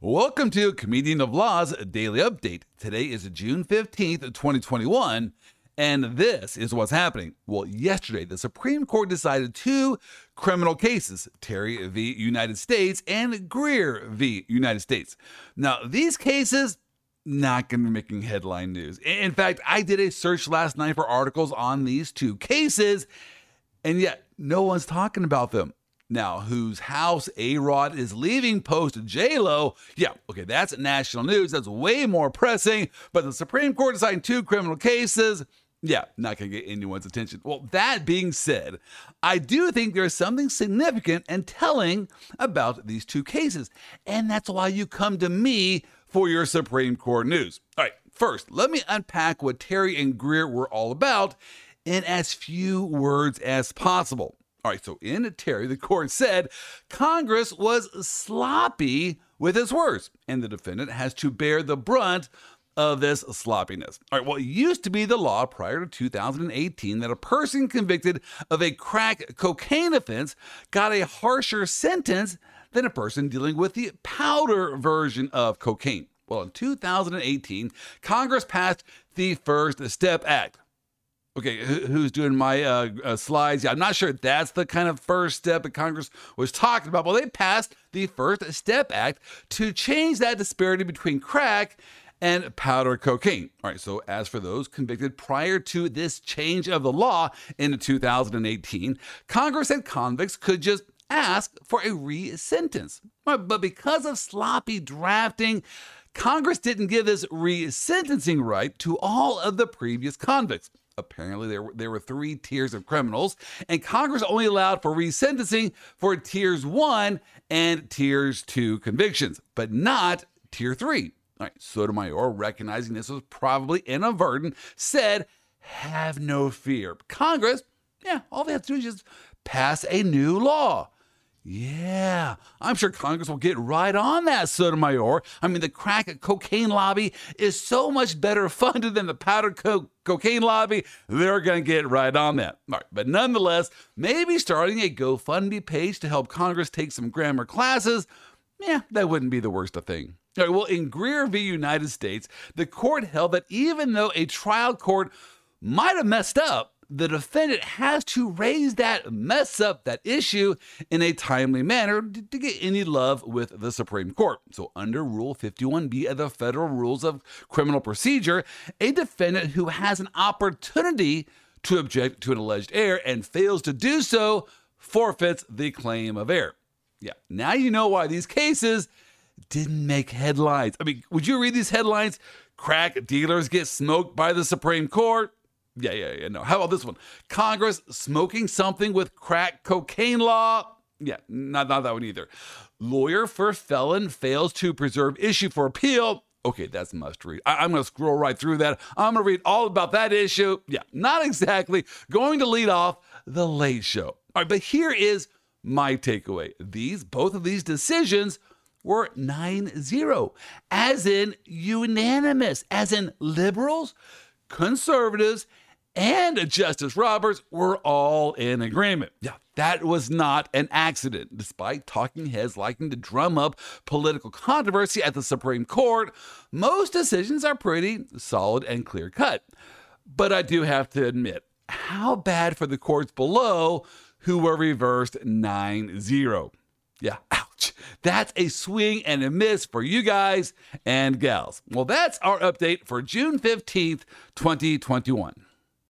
Welcome to Comedian of Law's Daily Update. Today is June 15th, 2021, and this is what's happening. Well, yesterday, the Supreme Court decided two criminal cases Terry v. United States and Greer v. United States. Now, these cases, not going to be making headline news. In fact, I did a search last night for articles on these two cases, and yet no one's talking about them. Now, whose house A Rod is leaving post J Lo? Yeah, okay, that's national news. That's way more pressing. But the Supreme Court deciding two criminal cases. Yeah, not going to get anyone's attention. Well, that being said, I do think there's something significant and telling about these two cases. And that's why you come to me for your Supreme Court news. All right, first, let me unpack what Terry and Greer were all about in as few words as possible. All right, so in Terry, the court said Congress was sloppy with its words, and the defendant has to bear the brunt of this sloppiness. All right, well, it used to be the law prior to 2018 that a person convicted of a crack cocaine offense got a harsher sentence than a person dealing with the powder version of cocaine. Well, in 2018, Congress passed the First Step Act. Okay, who's doing my uh, uh, slides? Yeah, I'm not sure that's the kind of first step that Congress was talking about. Well, they passed the First Step Act to change that disparity between crack and powder cocaine. All right, so as for those convicted prior to this change of the law in 2018, Congress and convicts could just ask for a re-sentence. But because of sloppy drafting, Congress didn't give this re-sentencing right to all of the previous convicts apparently there were, there were three tiers of criminals, and Congress only allowed for resentencing for tiers one and tiers two convictions, but not tier three. All right, Sotomayor, recognizing this was probably inadvertent, said, Have no fear. Congress, yeah, all they have to do is just pass a new law. Yeah, I'm sure Congress will get right on that, Sotomayor. I mean, the crack cocaine lobby is so much better funded than the powder co- cocaine lobby. They're going to get right on that. All right, but nonetheless, maybe starting a GoFundMe page to help Congress take some grammar classes, yeah, that wouldn't be the worst of thing. All right, well, in Greer v. United States, the court held that even though a trial court might have messed up, the defendant has to raise that mess up, that issue, in a timely manner to, to get any love with the Supreme Court. So, under Rule 51B of the Federal Rules of Criminal Procedure, a defendant who has an opportunity to object to an alleged error and fails to do so forfeits the claim of error. Yeah, now you know why these cases didn't make headlines. I mean, would you read these headlines? Crack dealers get smoked by the Supreme Court. Yeah, yeah, yeah. No. How about this one? Congress smoking something with crack cocaine law. Yeah, not, not that one either. Lawyer for felon fails to preserve issue for appeal. Okay, that's must read. I, am going to scroll right through that. I'm going to read all about that issue. Yeah, not exactly going to lead off the late show. All right, but here is my takeaway. These, both of these decisions were 9 0, as in unanimous, as in liberals, conservatives, and Justice Roberts were all in agreement. Yeah, that was not an accident. Despite talking heads liking to drum up political controversy at the Supreme Court, most decisions are pretty solid and clear cut. But I do have to admit, how bad for the courts below who were reversed 9 0. Yeah, ouch. That's a swing and a miss for you guys and gals. Well, that's our update for June 15th, 2021.